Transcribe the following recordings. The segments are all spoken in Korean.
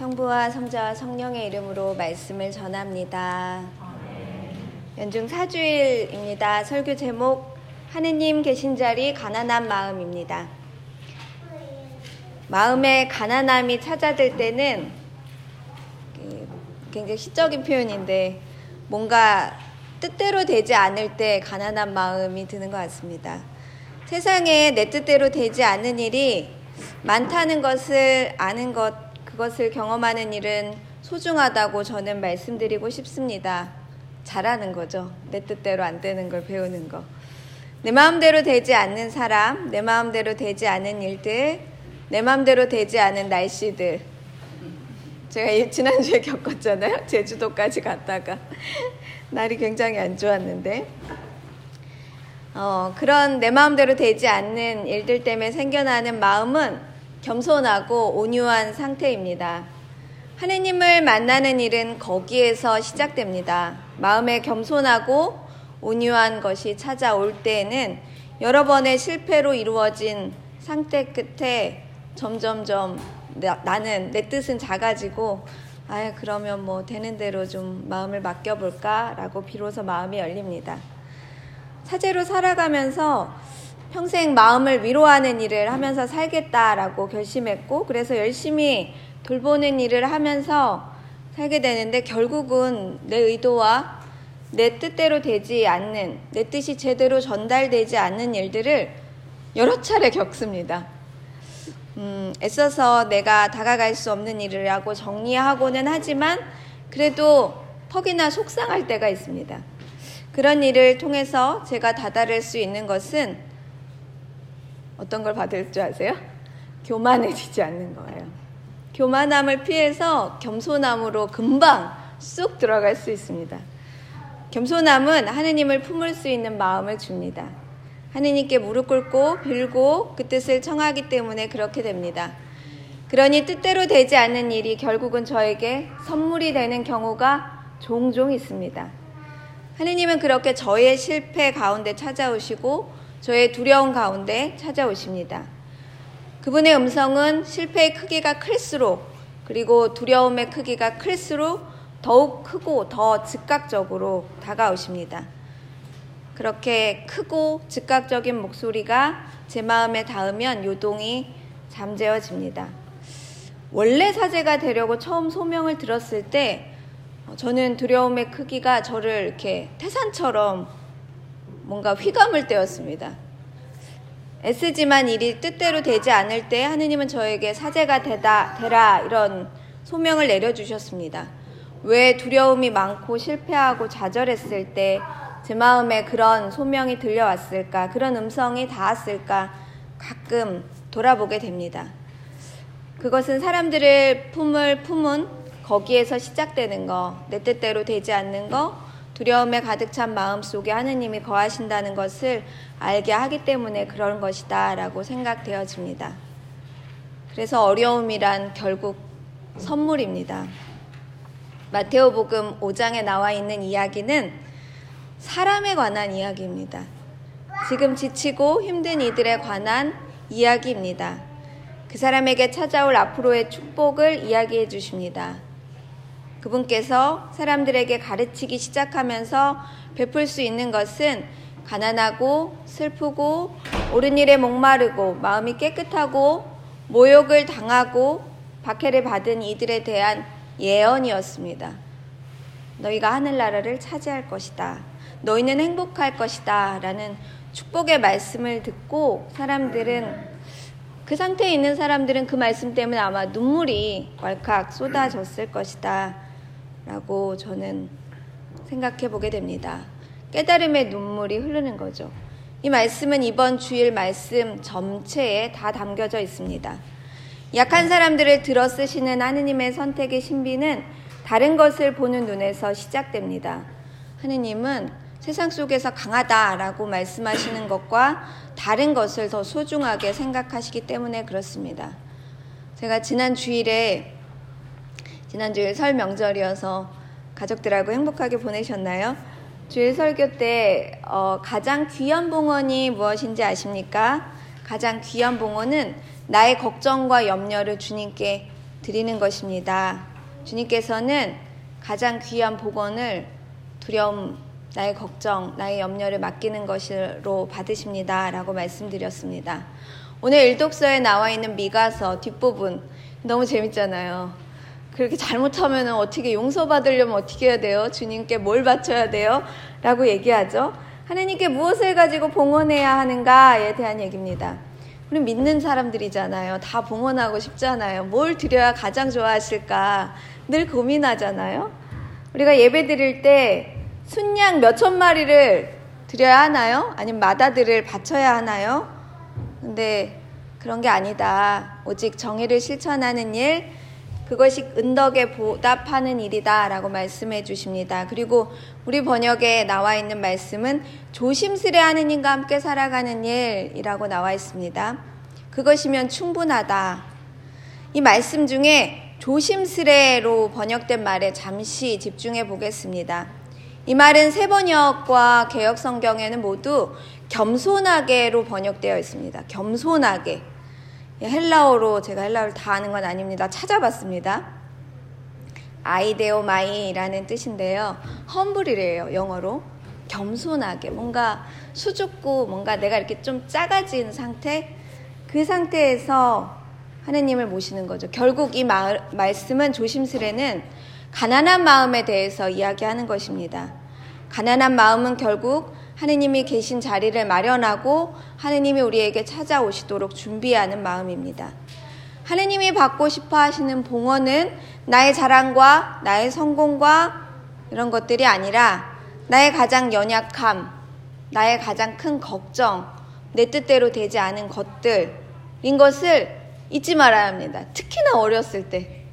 성부와 성자와 성령의 이름으로 말씀을 전합니다. 연중 사주일입니다. 설교 제목 하느님 계신 자리 가난한 마음입니다. 마음에 가난함이 찾아들 때는 그 굉장히 시적인 표현인데 뭔가 뜻대로 되지 않을 때 가난한 마음이 드는 것 같습니다. 세상에 내 뜻대로 되지 않는 일이 많다는 것을 아는 것, 그것을 경험하는 일은 소중하다고 저는 말씀드리고 싶습니다. 잘하는 거죠. 내 뜻대로 안 되는 걸 배우는 거. 내 마음대로 되지 않는 사람, 내 마음대로 되지 않은 일들, 내 마음대로 되지 않은 날씨들. 제가 지난주에 겪었잖아요. 제주도까지 갔다가. 날이 굉장히 안 좋았는데. 어, 그런 내 마음대로 되지 않는 일들 때문에 생겨나는 마음은 겸손하고 온유한 상태입니다. 하느님을 만나는 일은 거기에서 시작됩니다. 마음에 겸손하고 온유한 것이 찾아올 때에는 여러 번의 실패로 이루어진 상태 끝에 점점점 나 는 내 뜻은 작아지고 아 그러면 뭐 되는 대로 좀 마음을 맡겨볼까라고 비로소 마음이 열립니다. 사제로 살아가면서 평생 마음을 위로하는 일을 하면서 살겠다라고 결심했고 그래서 열심히 돌보는 일을 하면서 살게 되는데 결국은 내 의도와 내 뜻대로 되지 않는 내 뜻이 제대로 전달되지 않는 일들을 여러 차례 겪습니다. 음, 애써서 내가 다가갈 수 없는 일이라고 정리하고는 하지만 그래도 퍽이나 속상할 때가 있습니다. 그런 일을 통해서 제가 다다를 수 있는 것은 어떤 걸 받을 줄 아세요? 교만해지지 않는 거예요. 교만함을 피해서 겸손함으로 금방 쑥 들어갈 수 있습니다. 겸손함은 하느님을 품을 수 있는 마음을 줍니다. 하느님께 무릎 꿇고 빌고 그 뜻을 청하기 때문에 그렇게 됩니다. 그러니 뜻대로 되지 않는 일이 결국은 저에게 선물이 되는 경우가 종종 있습니다. 하느님은 그렇게 저의 실패 가운데 찾아오시고 저의 두려움 가운데 찾아오십니다. 그분의 음성은 실패의 크기가 클수록 그리고 두려움의 크기가 클수록 더욱 크고 더 즉각적으로 다가오십니다. 그렇게 크고 즉각적인 목소리가 제 마음에 닿으면 요동이 잠재워집니다. 원래 사제가 되려고 처음 소명을 들었을 때 어, 저는 두려움의 크기가 저를 이렇게 태산처럼 뭔가 휘감을 떼었습니다. 애쓰지만 일이 뜻대로 되지 않을 때 하느님은 저에게 사제가 되다, 되라 이런 소명을 내려주셨습니다. 왜 두려움이 많고 실패하고 좌절했을 때 제 마음에 그런 소명이 들려왔을까, 그런 음성이 닿았을까 가끔 돌아보게 됩니다. 그것은 사람들을 품을 품은 거기에서 시작되는 거, 내 뜻대로 되지 않는 거, 두려움에 가득 찬 마음 속에 하느님이 거하신다는 것을 알게 하기 때문에 그런 것이다 라고 생각되어집니다. 그래서 어려움이란 결국 선물입니다. 마테오복음 5장에 나와 있는 이야기는 사람에 관한 이야기입니다. 지금 지치고 힘든 이들에 관한 이야기입니다. 그 사람에게 찾아올 앞으로의 축복을 이야기해 주십니다. 그분께서 사람들에게 가르치기 시작하면서 베풀 수 있는 것은 가난하고 슬프고 옳은 일에 목마르고 마음이 깨끗하고 모욕을 당하고 박해를 받은 이들에 대한 예언이었습니다. 너희가 하늘나라를 차지할 것이다. 너희는 행복할 것이다. 라는 축복의 말씀을 듣고 사람들은 그 상태에 있는 사람들은 그 말씀 때문에 아마 눈물이 왈칵 쏟아졌을 것이다. 라고 저는 생각해 보게 됩니다. 깨달음의 눈물이 흐르는 거죠. 이 말씀은 이번 주일 말씀 전체에 다 담겨져 있습니다. 약한 사람들을 들어 쓰시는 하느님의 선택의 신비는 다른 것을 보는 눈에서 시작됩니다. 하느님은 세상 속에서 강하다라고 말씀하시는 것과 다른 것을 더 소중하게 생각하시기 때문에 그렇습니다. 제가 지난 주일에 지난주에 설 명절이어서 가족들하고 행복하게 보내셨나요? 주일 설교 때 어, 가장 귀한 봉헌이 무엇인지 아십니까? 가장 귀한 봉헌은 나의 걱정과 염려를 주님께 드리는 것입니다. 주님께서는 가장 귀한 복원을 두려움, 나의 걱정, 나의 염려를 맡기는 것으로 받으십니다. 라고 말씀드렸습니다. 오늘 일독서에 나와 있는 미가서 뒷부분 너무 재밌잖아요. 그렇게 잘못하면 어떻게 용서받으려면 어떻게 해야 돼요? 주님께 뭘 바쳐야 돼요? 라고 얘기하죠. 하나님께 무엇을 가지고 봉헌해야 하는가에 대한 얘기입니다. 우리 믿는 사람들이잖아요. 다 봉헌하고 싶잖아요. 뭘 드려야 가장 좋아하실까 늘 고민하잖아요. 우리가 예배 드릴 때 순양 몇천 마리를 드려야 하나요? 아니면 마다들을 바쳐야 하나요? 근데 그런 게 아니다. 오직 정의를 실천하는 일, 그것이 은덕에 보답하는 일이다. 라고 말씀해 주십니다. 그리고 우리 번역에 나와 있는 말씀은 조심스레 하느님과 함께 살아가는 일이라고 나와 있습니다. 그것이면 충분하다. 이 말씀 중에 조심스레로 번역된 말에 잠시 집중해 보겠습니다. 이 말은 세 번역과 개혁 성경에는 모두 겸손하게로 번역되어 있습니다. 겸손하게. 헬라어로 제가 헬라어를 다 아는 건 아닙니다. 찾아봤습니다. 아이데오 마이라는 뜻인데요. 험블이래요, 영어로. 겸손하게. 뭔가 수줍고 뭔가 내가 이렇게 좀 작아진 상태? 그 상태에서 하느님을 모시는 거죠. 결국 이 마, 말씀은 조심스레는 가난한 마음에 대해서 이야기하는 것입니다. 가난한 마음은 결국 하느님이 계신 자리를 마련하고 하느님이 우리에게 찾아오시도록 준비하는 마음입니다. 하느님이 받고 싶어 하시는 봉헌은 나의 자랑과 나의 성공과 이런 것들이 아니라 나의 가장 연약함, 나의 가장 큰 걱정, 내 뜻대로 되지 않은 것들인 것을 잊지 말아야 합니다. 특히나 어렸을 때.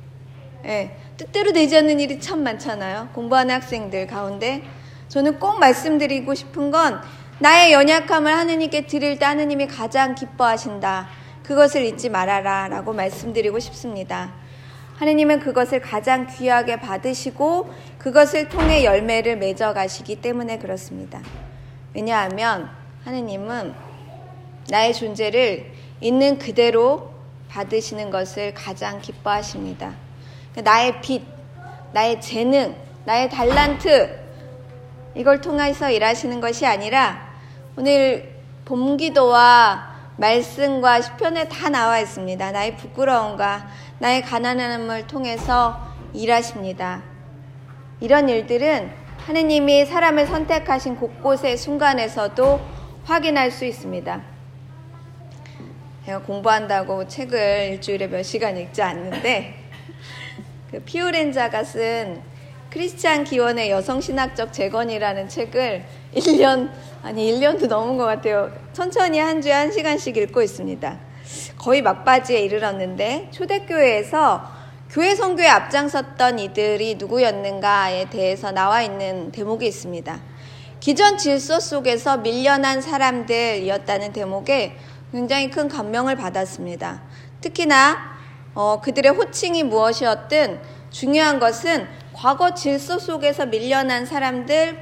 예, 뜻대로 되지 않는 일이 참 많잖아요. 공부하는 학생들 가운데 저는 꼭 말씀드리고 싶은 건 나의 연약함을 하느님께 드릴 때 하느님이 가장 기뻐하신다. 그것을 잊지 말아라. 라고 말씀드리고 싶습니다. 하느님은 그것을 가장 귀하게 받으시고 그것을 통해 열매를 맺어 가시기 때문에 그렇습니다. 왜냐하면 하느님은 나의 존재를 있는 그대로 받으시는 것을 가장 기뻐하십니다. 나의 빛, 나의 재능, 나의 달란트, 이걸 통해서 일하시는 것이 아니라 오늘 봄기도와 말씀과 시편에 다 나와 있습니다. 나의 부끄러움과 나의 가난함을 통해서 일하십니다. 이런 일들은 하느님이 사람을 선택하신 곳곳의 순간에서도 확인할 수 있습니다. 제가 공부한다고 책을 일주일에 몇 시간 읽지 않는데 그 피오렌자가 쓴 크리스찬 기원의 여성 신학적 재건이라는 책을 1년, 아니 1년도 넘은 것 같아요. 천천히 한 주에 한 시간씩 읽고 있습니다. 거의 막바지에 이르렀는데 초대교회에서 교회 선교에 앞장섰던 이들이 누구였는가에 대해서 나와 있는 대목이 있습니다. 기존 질서 속에서 밀려난 사람들이었다는 대목에 굉장히 큰 감명을 받았습니다. 특히나 어, 그들의 호칭이 무엇이었든 중요한 것은 과거 질서 속에서 밀려난 사람들,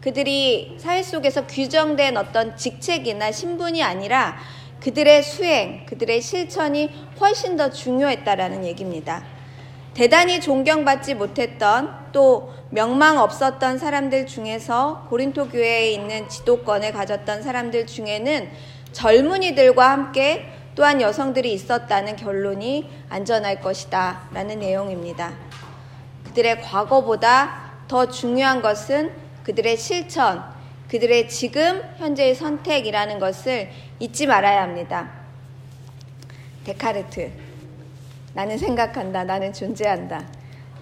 그들이 사회 속에서 규정된 어떤 직책이나 신분이 아니라 그들의 수행, 그들의 실천이 훨씬 더 중요했다라는 얘기입니다. 대단히 존경받지 못했던 또 명망 없었던 사람들 중에서 고린토 교회에 있는 지도권을 가졌던 사람들 중에는 젊은이들과 함께 또한 여성들이 있었다는 결론이 안전할 것이다 라는 내용입니다. 그들의 과거보다 더 중요한 것은 그들의 실천, 그들의 지금 현재의 선택이라는 것을 잊지 말아야 합니다. 데카르트. 나는 생각한다. 나는 존재한다.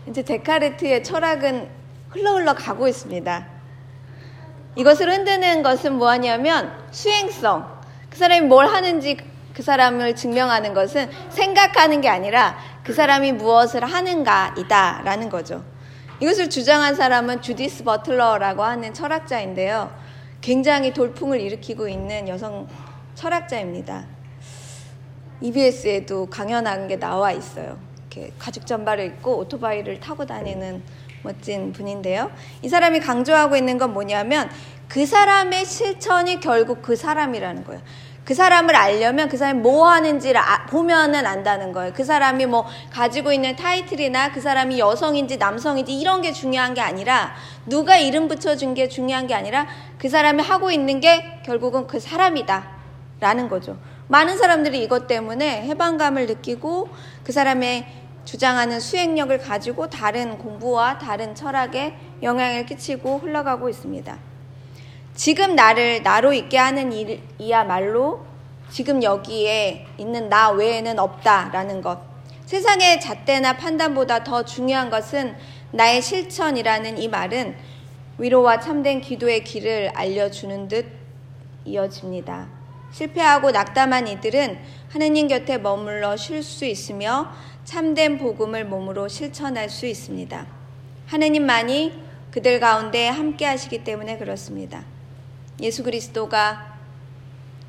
이제 데카르트의 철학은 흘러 흘러 가고 있습니다. 이것을 흔드는 것은 뭐하냐면 수행성. 그 사람이 뭘 하는지 그 사람을 증명하는 것은 생각하는 게 아니라 그 사람이 무엇을 하는가이다 라는 거죠. 이것을 주장한 사람은 주디스 버틀러라고 하는 철학자인데요. 굉장히 돌풍을 일으키고 있는 여성 철학자입니다. EBS에도 강연한 게 나와 있어요. 이렇게 가죽 잠바를 입고 오토바이를 타고 다니는 멋진 분인데요. 이 사람이 강조하고 있는 건 뭐냐면 그 사람의 실천이 결국 그 사람이라는 거예요. 그 사람을 알려면 그 사람이 뭐 하는지를 아, 보면은 안다는 거예요. 그 사람이 뭐 가지고 있는 타이틀이나 그 사람이 여성인지 남성인지 이런 게 중요한 게 아니라 누가 이름 붙여준 게 중요한 게 아니라 그 사람이 하고 있는 게 결국은 그 사람이다. 라는 거죠. 많은 사람들이 이것 때문에 해방감을 느끼고 그 사람의 주장하는 수행력을 가지고 다른 공부와 다른 철학에 영향을 끼치고 흘러가고 있습니다. 지금 나를 나로 있게 하는 일이야말로 지금 여기에 있는 나 외에는 없다라는 것. 세상의 잣대나 판단보다 더 중요한 것은 나의 실천이라는 이 말은 위로와 참된 기도의 길을 알려주는 듯 이어집니다. 실패하고 낙담한 이들은 하느님 곁에 머물러 쉴 수 있으며 참된 복음을 몸으로 실천할 수 있습니다. 하느님만이 그들 가운데 함께 하시기 때문에 그렇습니다. 예수 그리스도가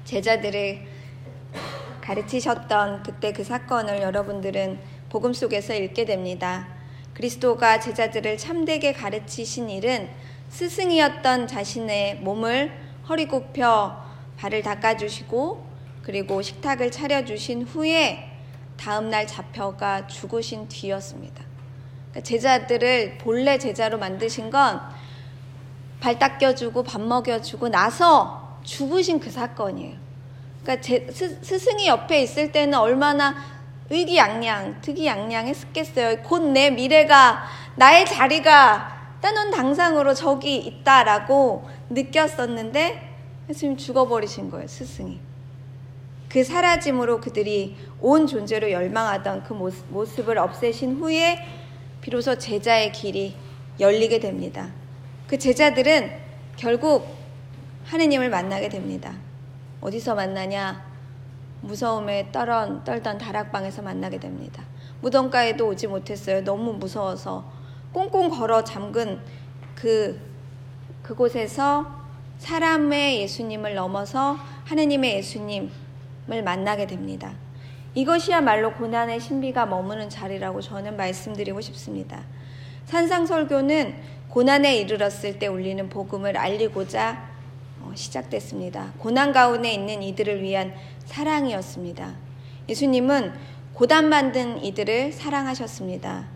제자들을 가르치셨던 그때 그 사건을 여러분들은 복음 속에서 읽게 됩니다. 그리스도가 제자들을 참되게 가르치신 일은 스승이었던 자신의 몸을 허리 굽혀 발을 닦아주시고 그리고 식탁을 차려주신 후에 다음날 잡혀가 죽으신 뒤였습니다. 그러니까 제자들을 본래 제자로 만드신 건 발 닦여주고 밥 먹여주고 나서 죽으신 그 사건이에요. 그러니까 제, 스, 스승이 옆에 있을 때는 얼마나 의기양양, 득이양양했겠어요. 곧 내 미래가 나의 자리가 따놓은 당상으로 저기 있다라고 느꼈었는데 예수님 죽어버리신 거예요, 스승이. 그 사라짐으로 그들이 온 존재로 열망하던 그 모습, 을 없애신 후에 비로소 제자의 길이 열리게 됩니다. 그 제자들은 결국 하느님을 만나게 됩니다. 어디서 만나냐? 무서움에 떨던, 떨던 다락방에서 만나게 됩니다. 무덤가에도 오지 못했어요. 너무 무서워서. 꽁꽁 걸어 잠근 그, 그곳에서 사람의 예수님을 넘어서 하느님의 예수님을 만나게 됩니다. 이것이야말로 고난의 신비가 머무는 자리라고 저는 말씀드리고 싶습니다. 산상설교는 고난에 이르렀을 때 울리는 복음을 알리고자 어, 시작됐습니다. 고난 가운데 있는 이들을 위한 사랑이었습니다. 예수님은 고단만든 이들을 사랑하셨습니다.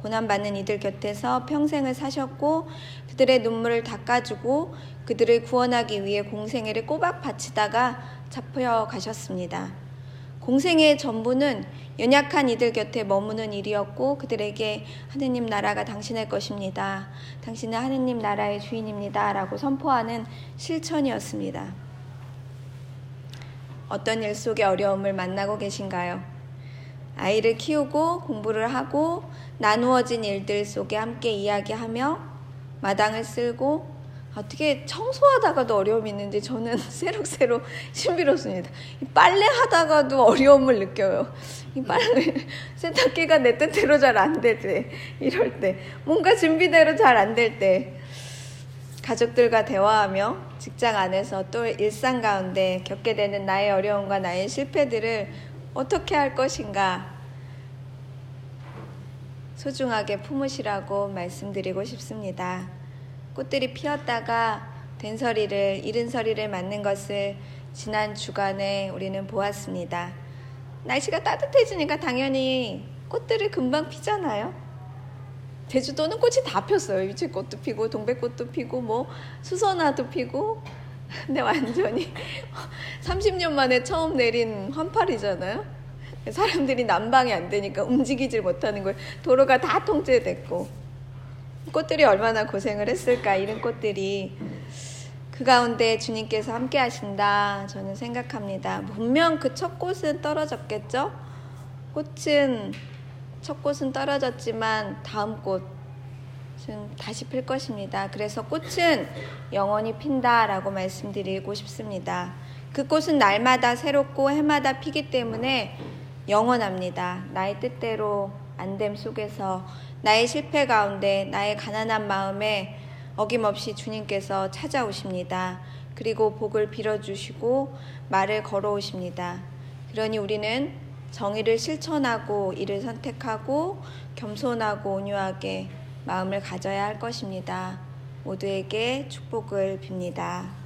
고난받는 이들 곁에서 평생을 사셨고 그들의 눈물을 닦아주고 그들을 구원하기 위해 공생애를 꼬박 바치다가 잡혀 가셨습니다. 공생애의 전부는 연약한 이들 곁에 머무는 일이었고 그들에게 하느님 나라가 당신의 것입니다. 당신은 하느님 나라의 주인입니다. 라고 선포하는 실천이었습니다. 어떤 일 속에 어려움을 만나고 계신가요? 아이를 키우고 공부를 하고 나누어진 일들 속에 함께 이야기하며 마당을 쓸고 어떻게 청소하다가도 어려움이 있는지 저는 새록새록 신비롭습니다. 빨래 하다가도 어려움을 느껴요. 이 빨래, 세탁기가 내 뜻대로 잘 안 될 때, 이럴 때, 뭔가 준비대로 잘 안 될 때, 가족들과 대화하며 직장 안에서 또 일상 가운데 겪게 되는 나의 어려움과 나의 실패들을 어떻게 할 것인가 소중하게 품으시라고 말씀드리고 싶습니다. 꽃들이 피었다가 된 서리를 이른 서리를 맞는 것을 지난 주간에 우리는 보았습니다. 날씨가 따뜻해지니까 당연히 꽃들을 금방 피잖아요. 제주도는 꽃이 다 폈어요. 유채꽃도 피고 동백꽃도 피고 뭐 수선화도 피고 근데 완전히 30년 만에 처음 내린 환팔이잖아요. 사람들이 난방이 안 되니까 움직이질 못하는 거예요. 도로가 다 통제됐고 꽃들이 얼마나 고생을 했을까 이런 꽃들이 그 가운데 주님께서 함께 하신다 저는 생각합니다. 분명 그 첫 꽃은 떨어졌겠죠? 꽃은 첫 꽃은 떨어졌지만 다음 꽃은 다시 필 것입니다. 그래서 꽃은 영원히 핀다라고 말씀드리고 싶습니다. 그 꽃은 날마다 새롭고 해마다 피기 때문에 영원합니다. 나의 뜻대로 안됨 속에서 나의 실패 가운데 나의 가난한 마음에 어김없이 주님께서 찾아오십니다. 그리고 복을 빌어주시고 말을 걸어오십니다. 그러니 우리는 정의를 실천하고 이를 선택하고 겸손하고 온유하게 마음을 가져야 할 것입니다. 모두에게 축복을 빕니다.